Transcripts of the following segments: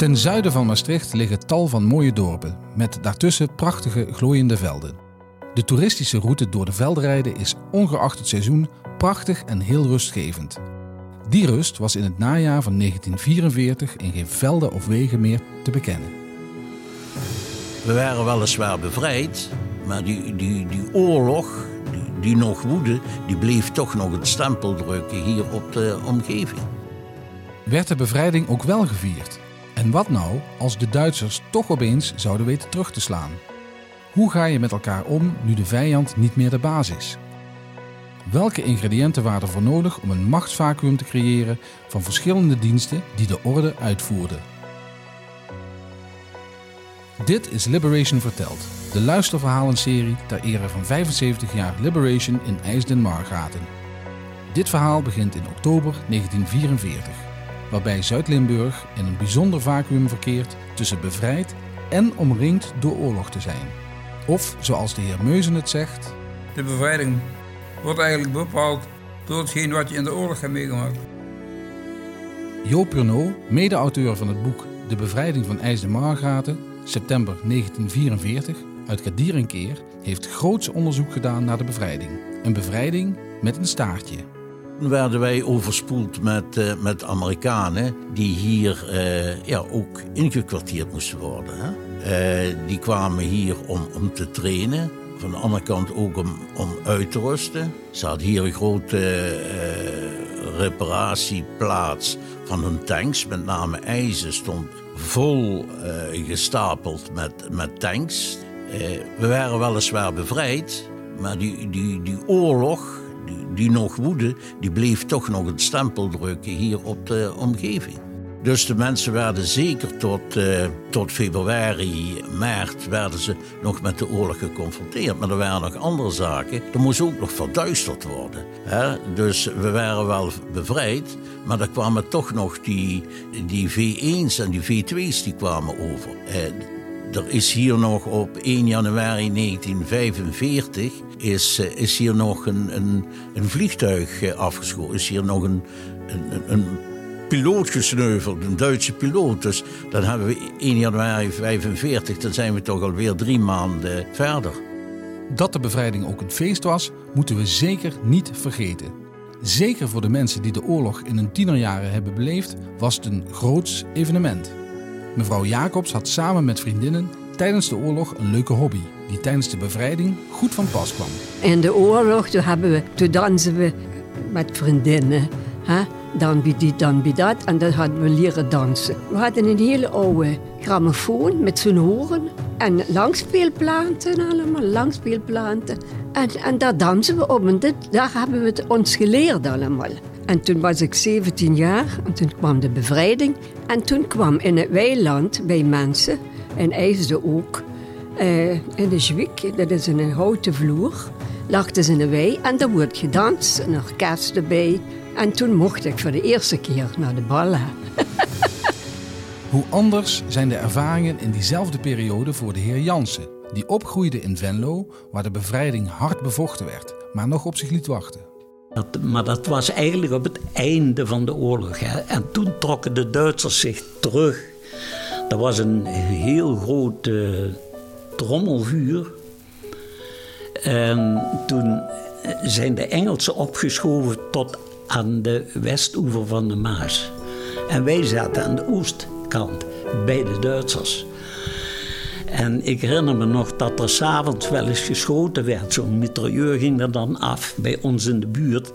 Ten zuiden van Maastricht liggen tal van mooie dorpen, met daartussen prachtige glooiende velden. De toeristische route door de velden rijden is ongeacht het seizoen prachtig en heel rustgevend. Die rust was in het najaar van 1944 in geen velden of wegen meer te bekennen. We waren weliswaar bevrijd, maar die, die, die oorlog die, die nog woedde, die bleef toch nog een stempel drukken hier op de omgeving. Werd de bevrijding ook wel gevierd? En wat nou als de Duitsers toch opeens zouden weten terug te slaan? Hoe ga je met elkaar om nu de vijand niet meer de baas is? Welke ingrediënten waren er voor nodig om een machtsvacuum te creëren van verschillende diensten die de orde uitvoerden? Dit is Liberation Verteld, de luisterverhalenserie ter ere van 75 jaar Liberation in IJsden Margaten. Dit verhaal begint in oktober 1944, waarbij Zuid-Limburg in een bijzonder vacuüm verkeert tussen bevrijd en omringd door oorlog te zijn. Of zoals de heer Meuzen het zegt. De bevrijding wordt eigenlijk bepaald door hetgeen wat je in de oorlog hebt meegemaakt. Joop Purnot, mede-auteur van het boek De bevrijding van IJsden-Margraten, september 1944, uit Kadierenkeer, heeft groots onderzoek gedaan naar de bevrijding. Een bevrijding met een staartje. Toen werden wij overspoeld met, uh, met Amerikanen die hier uh, ja, ook ingekwartierd moesten worden. Uh, die kwamen hier om, om te trainen. Van de andere kant ook om, om uit te rusten. Ze hadden hier een grote reparatieplaats van hun tanks. Met name IJzer stond vol gestapeld met, met tanks. we waren weliswaar bevrijd, maar die, die, die oorlog die nog woedde, die bleef toch nog een stempel drukken hier op de omgeving. Dus de mensen werden zeker tot, uh, tot februari, maart, werden ze nog met de oorlog geconfronteerd. Maar er waren nog andere zaken. Er moest ook nog verduisterd worden. Hè? Dus we waren wel bevrijd, maar er kwamen toch nog die, die V1's en die V2's die kwamen over. Uh, er is hier nog op 1 januari 1945 is, eh, is hier nog een, een, een vliegtuig eh, afgeschoten. Is hier nog een, een, een piloot gesneuveld, een Duitse piloot. Dus dan hebben we 1 januari 45, dan zijn we toch alweer drie maanden verder. Dat de bevrijding ook een feest was, moeten we zeker niet vergeten. Zeker voor de mensen die de oorlog in hun tienerjaren hebben beleefd, was het een groots evenement. Mevrouw Jacobs had samen met vriendinnen tijdens de oorlog een leuke hobby die tijdens de bevrijding goed van pas kwam. In de oorlog toen hebben we, dansen we met vriendinnen. Hè? Dan bij dit, dan bij dat. En dan hadden we leren dansen. We hadden een hele oude grammofoon met zo'n horen. En langspeelplanten allemaal, langspeelplanten. En, daar dansen we op. En daar hebben we ons geleerd allemaal. En toen was ik 17 jaar en toen kwam de bevrijding. En toen kwam in het weiland bij mensen, en IJsde ook, uh, in de Zwiek, dat is een houten vloer, lag dus in de wei en daar wordt gedanst, een orkest erbij. En toen mocht ik voor de eerste keer naar de ballen. Hoe anders zijn de ervaringen in diezelfde periode voor de heer Jansen, die opgroeide in Venlo, waar de bevrijding hard bevochten werd, maar nog op zich liet wachten. Dat, maar dat was eigenlijk op het einde van de oorlog. Hè. En toen trokken de Duitsers zich terug. Er was een heel groot uh, trommelvuur. En toen zijn de Engelsen opgeschoven tot aan de westoever van de Maas. En wij zaten aan de oostkant bij de Duitsers. En ik herinner me nog dat er s'avonds wel eens geschoten werd. Zo'n mitrailleur ging er dan af bij ons in de buurt.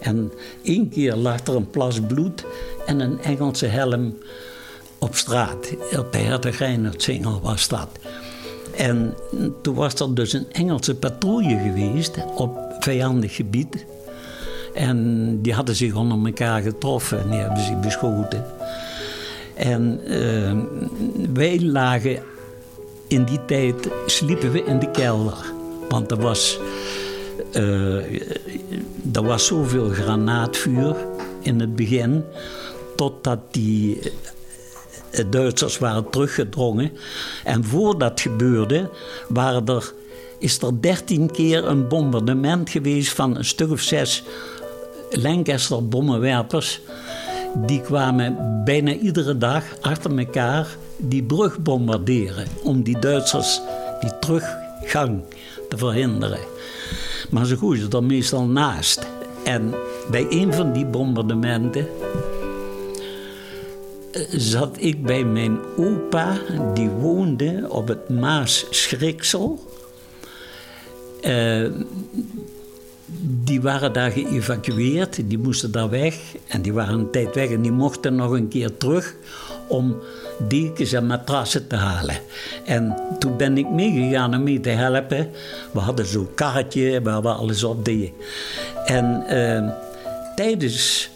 En één keer lag er een plas bloed en een Engelse helm op straat. Op de Hertog was dat. En toen was er dus een Engelse patrouille geweest op vijandig gebied. En die hadden zich onder elkaar getroffen en die hebben zich beschoten. En uh, wij lagen in die tijd sliepen we in de kelder. Want er was, uh, er was zoveel granaatvuur in het begin. Totdat die eh, Duitsers waren teruggedrongen. En voor dat gebeurde waren er, is er dertien keer een bombardement geweest van een stuk of zes Lancaster bommenwerpers die kwamen bijna iedere dag achter elkaar die brug bombarderen. Om die Duitsers die teruggang te verhinderen. Maar ze gooiden er meestal naast. En bij een van die bombardementen eh, zat ik bij mijn opa, die woonde op het Maas Schriksel. Uh, die waren daar geëvacueerd, die moesten daar weg. En die waren een tijd weg en die mochten nog een keer terug om dekens en matrassen te halen. En toen ben ik meegegaan om mee te helpen. We hadden zo'n karretje waar we alles op deden. En uh, tijdens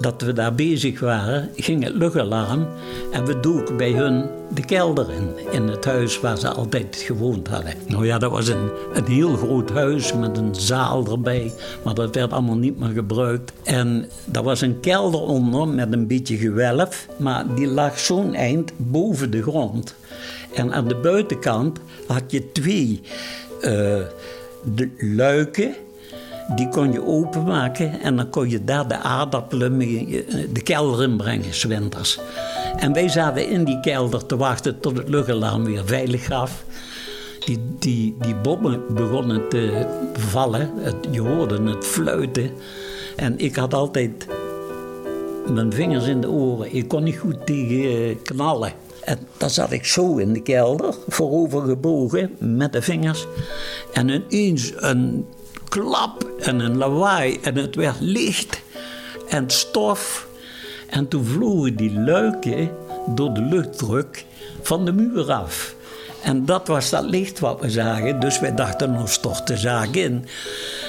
dat we daar bezig waren, ging het luchtalarm en we doken bij hun de kelder in, in het huis waar ze altijd gewoond hadden. Nou ja, dat was een, een heel groot huis met een zaal erbij, maar dat werd allemaal niet meer gebruikt. En daar was een kelder onder met een beetje gewelf, maar die lag zo'n eind boven de grond. En aan de buitenkant had je twee uh, de luiken die kon je openmaken en dan kon je daar de aardappelen mee de kelder inbrengen, zwinters. En wij zaten in die kelder te wachten tot het luchtalarm weer veilig gaf. Die, die, die bommen begonnen te vallen. je hoorde het fluiten. En ik had altijd mijn vingers in de oren. Ik kon niet goed tegen eh, knallen. En dan zat ik zo in de kelder, voorover gebogen, met de vingers. En ineens een klap en een lawaai en het werd licht en stof. En toen vlogen die luiken door de luchtdruk van de muur af. En dat was dat licht wat we zagen. Dus wij dachten, nog stort de zaak in.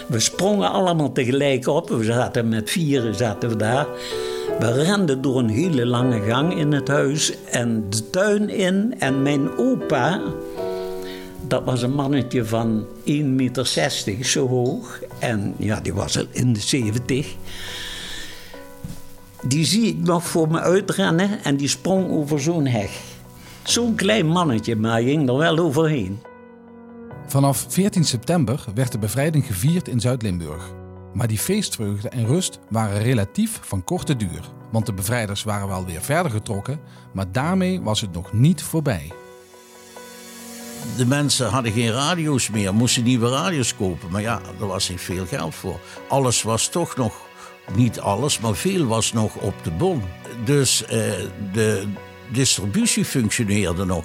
We sprongen allemaal tegelijk op. We zaten met vieren zaten we daar. We renden door een hele lange gang in het huis en de tuin in. En mijn opa, dat was een mannetje van 1,60 meter zo hoog. En ja, die was al in de 70. Die zie ik nog voor me uitrennen en die sprong over zo'n heg. Zo'n klein mannetje, maar hij ging er wel overheen. Vanaf 14 september werd de bevrijding gevierd in Zuid-Limburg. Maar die feestvreugde en rust waren relatief van korte duur. Want de bevrijders waren wel weer verder getrokken, maar daarmee was het nog niet voorbij de mensen hadden geen radio's meer, moesten nieuwe radio's kopen. Maar ja, er was niet veel geld voor. Alles was toch nog, niet alles, maar veel was nog op de bon. Dus eh, de distributie functioneerde nog.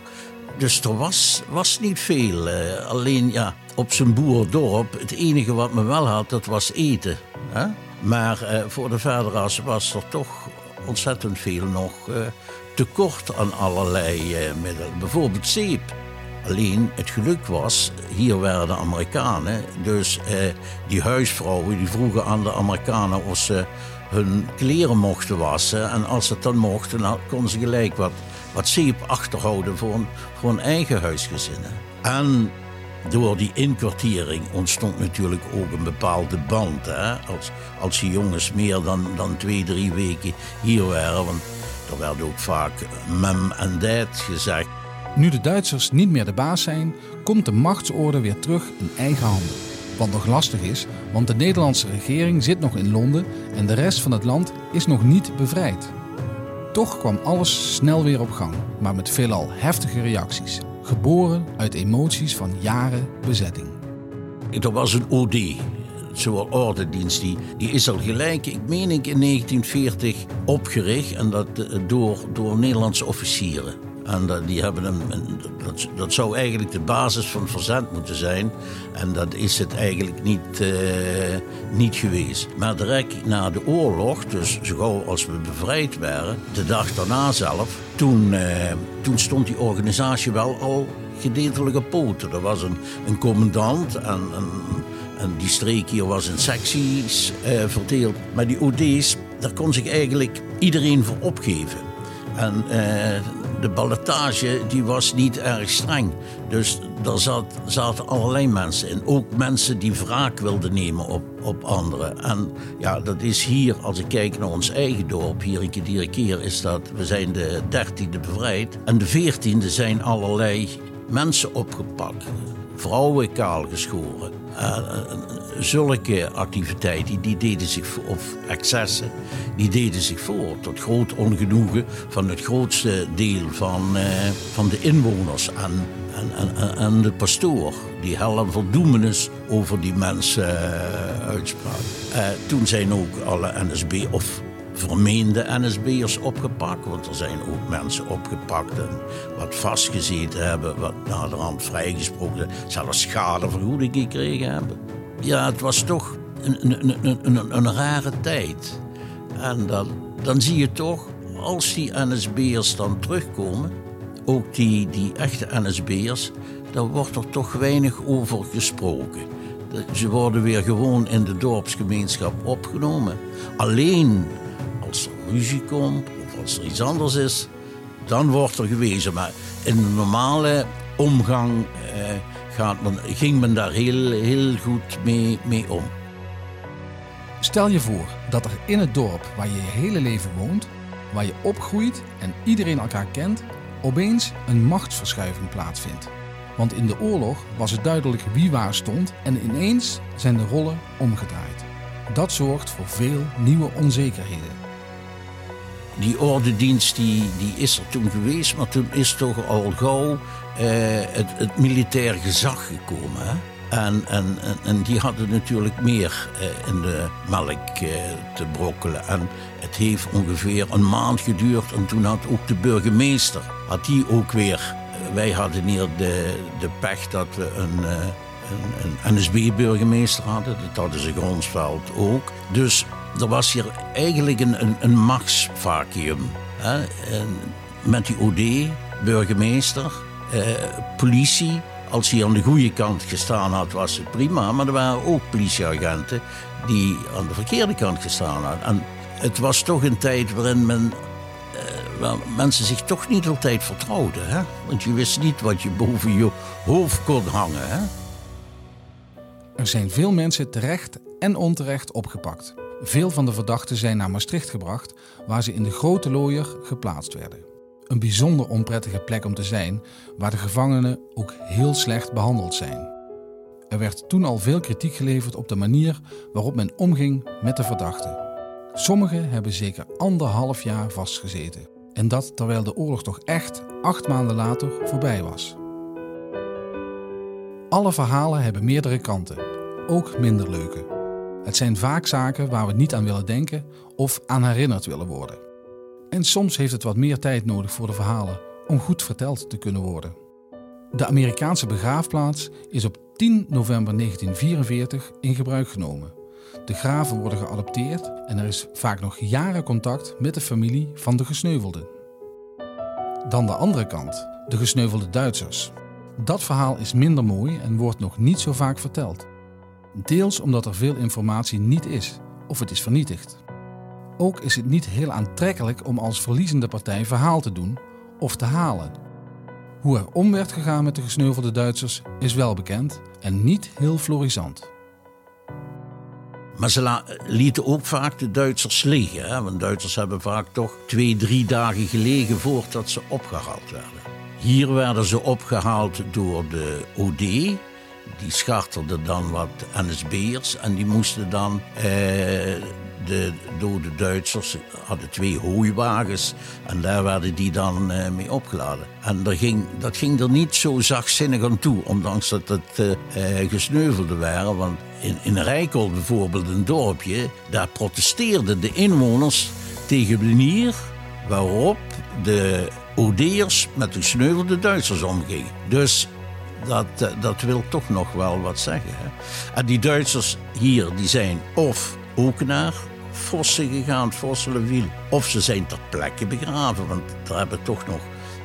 Dus er was, was niet veel. Eh, alleen ja, op zijn boerdorp, het enige wat me wel had, dat was eten. Hè? Maar eh, voor de verderas was er toch ontzettend veel nog eh, tekort aan allerlei eh, middelen. Bijvoorbeeld zeep. Alleen het geluk was, hier waren de Amerikanen. Dus eh, die huisvrouwen die vroegen aan de Amerikanen of ze hun kleren mochten wassen. En als ze dan mochten, dan konden ze gelijk wat, wat zeep achterhouden voor een eigen huisgezinnen. En door die inkwartiering ontstond natuurlijk ook een bepaalde band. Hè? Als, als die jongens meer dan, dan twee, drie weken hier waren. Want er werd ook vaak mem en dad gezegd. Nu de Duitsers niet meer de baas zijn, komt de machtsorde weer terug in eigen handen. Wat nog lastig is, want de Nederlandse regering zit nog in Londen en de rest van het land is nog niet bevrijd. Toch kwam alles snel weer op gang, maar met veelal heftige reacties, geboren uit emoties van jaren bezetting. Er was een OD, zo'n ordendienst, die, die is al gelijk, ik meen ik in 1940 opgericht en dat eh, door, door Nederlandse officieren. En dat, die hebben een, dat, zou eigenlijk de basis van verzet moeten zijn. En dat is het eigenlijk niet, uh, niet geweest. Maar direct na de oorlog, dus zo gauw als we bevrijd waren, de dag daarna zelf, toen, uh, toen stond die organisatie wel al gedeeltelijke poten. Er was een, commandant en, en, die streek hier was in secties uh, verdeeld. Maar die OD's, daar kon zich eigenlijk iedereen voor opgeven. En de ballotage die was niet erg streng. Dus daar zat, zaten allerlei mensen in. Ook mensen die wraak wilden nemen op, op anderen. En ja, dat is hier, als ik kijk naar ons eigen dorp, hier in Kedierkeer, is dat, we zijn de dertiende bevrijd. En de veertiende zijn allerlei mensen opgepakt. Vrouwen kaal geschoren. Uh, zulke activiteiten die deden zich of excessen, die deden zich voor tot groot ongenoegen van het grootste deel van, uh, van de inwoners en, en, de pastoor, die hel en verdoemenis over die mensen uh, uitsprak. toen zijn ook alle NSB of vermeende NSB'ers opgepakt. Want er zijn ook mensen opgepakt en wat vastgezeten hebben, wat naderhand vrijgesproken, zelfs schadevergoeding gekregen hebben. Ja, het was toch een, een, een, een, een rare tijd. En dan, dan zie je toch, als die NSB'ers dan terugkomen, ook die, die echte NSB'ers, dan wordt er toch weinig over gesproken. Ze worden weer gewoon in de dorpsgemeenschap opgenomen. Alleen als er ruzie komt of als er iets anders is, dan wordt er gewezen. Maar in de normale omgang eh, gaat men, ging men daar heel, heel goed mee, mee om. Stel je voor dat er in het dorp waar je je hele leven woont, waar je opgroeit en iedereen elkaar kent, opeens een machtsverschuiving plaatsvindt. Want in de oorlog was het duidelijk wie waar stond en ineens zijn de rollen omgedraaid. Dat zorgt voor veel nieuwe onzekerheden die ordendienst die, die is er toen geweest, maar toen is toch al gauw uh, het, het militair gezag gekomen. En, en, en, die hadden natuurlijk meer uh, in de melk uh, te brokkelen. En het heeft ongeveer een maand geduurd. En toen had ook de burgemeester, had die ook weer... wij hadden hier de, de pech dat we een, een, een NSB-burgemeester hadden. Dat hadden ze Gronsveld ook. Dus er was hier eigenlijk een, een, een machtsvacuum. Hè? met die OD, burgemeester, eh, politie. Als hij aan de goede kant gestaan had, was het prima. Maar er waren ook politieagenten die aan de verkeerde kant gestaan hadden. En het was toch een tijd waarin men, eh, mensen zich toch niet altijd vertrouwden. Hè? Want je wist niet wat je boven je hoofd kon hangen. Hè? Er zijn veel mensen terecht en onterecht opgepakt. Veel van de verdachten zijn naar Maastricht gebracht, waar ze in de grote looier geplaatst werden. Een bijzonder onprettige plek om te zijn, waar de gevangenen ook heel slecht behandeld zijn. Er werd toen al veel kritiek geleverd op de manier waarop men omging met de verdachten. Sommigen hebben zeker anderhalf jaar vastgezeten. En dat terwijl de oorlog toch echt acht maanden later voorbij was. Alle verhalen hebben meerdere kanten, ook minder leuke. Het zijn vaak zaken waar we niet aan willen denken of aan herinnerd willen worden. En soms heeft het wat meer tijd nodig voor de verhalen om goed verteld te kunnen worden. De Amerikaanse begraafplaats is op 10 november 1944 in gebruik genomen. De graven worden geadopteerd en er is vaak nog jaren contact met de familie van de gesneuvelden. Dan de andere kant, de gesneuvelde Duitsers. Dat verhaal is minder mooi en wordt nog niet zo vaak verteld. Deels omdat er veel informatie niet is of het is vernietigd. Ook is het niet heel aantrekkelijk om als verliezende partij verhaal te doen of te halen. Hoe er om werd gegaan met de gesneuvelde Duitsers is wel bekend en niet heel florisant. Maar ze lieten ook vaak de Duitsers liggen. Want Duitsers hebben vaak toch twee, drie dagen gelegen voordat ze opgehaald werden. Hier werden ze opgehaald door de OD, die schartelden dan wat NSB'ers en die moesten dan eh, de dode Duitsers hadden twee hooiwagens en daar werden die dan eh, mee opgeladen. En dat ging, dat ging er niet zo zachtzinnig aan toe, ondanks dat het uh, uh, gesneuvelden waren. Want in, in Rijkold bijvoorbeeld, een dorpje, daar protesteerden de inwoners tegen de manier waarop de OD'ers met de gesneuvelde Duitsers omgingen. Dus dat, eh, dat wil toch nog wel wat zeggen. Hè? En die Duitsers hier, die zijn of ook naar Vossen gegaan, Vosselenwiel, of ze zijn ter plekke begraven, want daar hebben toch nog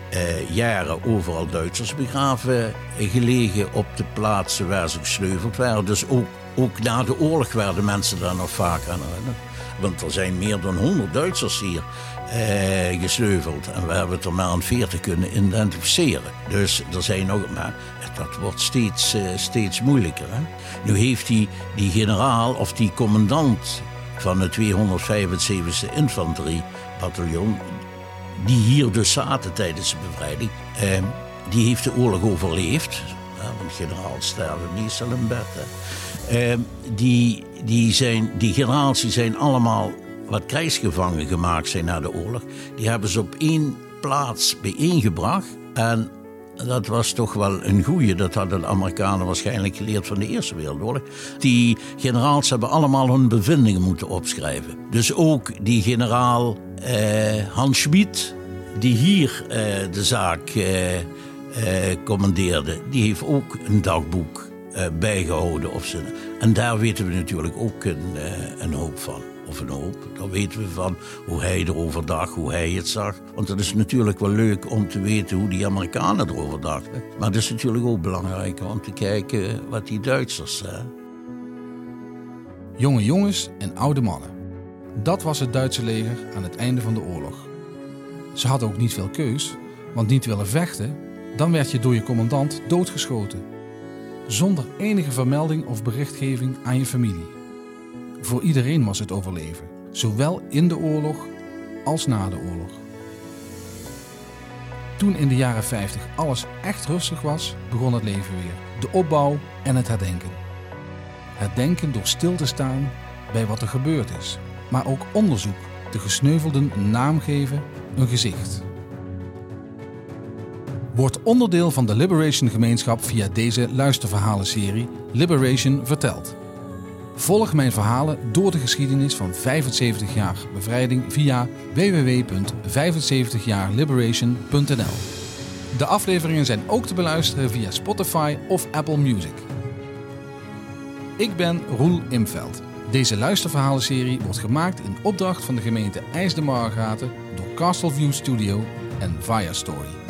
eh, jaren overal Duitsers begraven gelegen op de plaatsen waar ze gesneuveld werden. Dus ook, ook na de oorlog werden mensen daar nog vaak aan herinnerd. Want er zijn meer dan 100 Duitsers hier eh, gesneuveld. En we hebben het er maar aan 40 kunnen identificeren. Dus er zijn nog. Maar dat wordt steeds, uh, steeds moeilijker. Hè? Nu heeft die, die generaal of die commandant van het 275e infanteriebataljon, die hier dus zaten tijdens de bevrijding, eh, die heeft de oorlog overleefd. want generaals sterven meestal in bed. Eh, die, die, zijn, die generaals die zijn allemaal wat krijgsgevangen gemaakt zijn na de oorlog. Die hebben ze op één plaats bijeengebracht. En dat was toch wel een goeie. Dat hadden de Amerikanen waarschijnlijk geleerd van de Eerste Wereldoorlog. Die generaals hebben allemaal hun bevindingen moeten opschrijven. Dus ook die generaal eh, Hans Schmid, die hier eh, de zaak eh, eh, commandeerde, die heeft ook een dagboek eh, bijgehouden. Of en daar weten we natuurlijk ook een, eh, een hoop van. Daar weten we van hoe hij erover dacht, hoe hij het zag. Want het is natuurlijk wel leuk om te weten hoe die Amerikanen erover dachten. Maar het is natuurlijk ook belangrijk om te kijken wat die Duitsers. Jonge jongens en oude mannen. Dat was het Duitse leger aan het einde van de oorlog. Ze hadden ook niet veel keus, want niet willen vechten, dan werd je door je commandant doodgeschoten. Zonder enige vermelding of berichtgeving aan je familie. Voor iedereen was het overleven, zowel in de oorlog als na de oorlog. Toen in de jaren 50 alles echt rustig was, begon het leven weer. De opbouw en het herdenken. Herdenken door stil te staan bij wat er gebeurd is, maar ook onderzoek, de gesneuvelden een naam geven, een gezicht. Word onderdeel van de Liberation Gemeenschap via deze luisterverhalenserie Liberation Verteld. Volg mijn verhalen door de geschiedenis van 75 jaar bevrijding via www.75jaarliberation.nl. De afleveringen zijn ook te beluisteren via Spotify of Apple Music. Ik ben Roel Imveld. Deze luisterverhalenserie wordt gemaakt in opdracht van de gemeente IJsden Margraten door Castleview Studio en Via Story.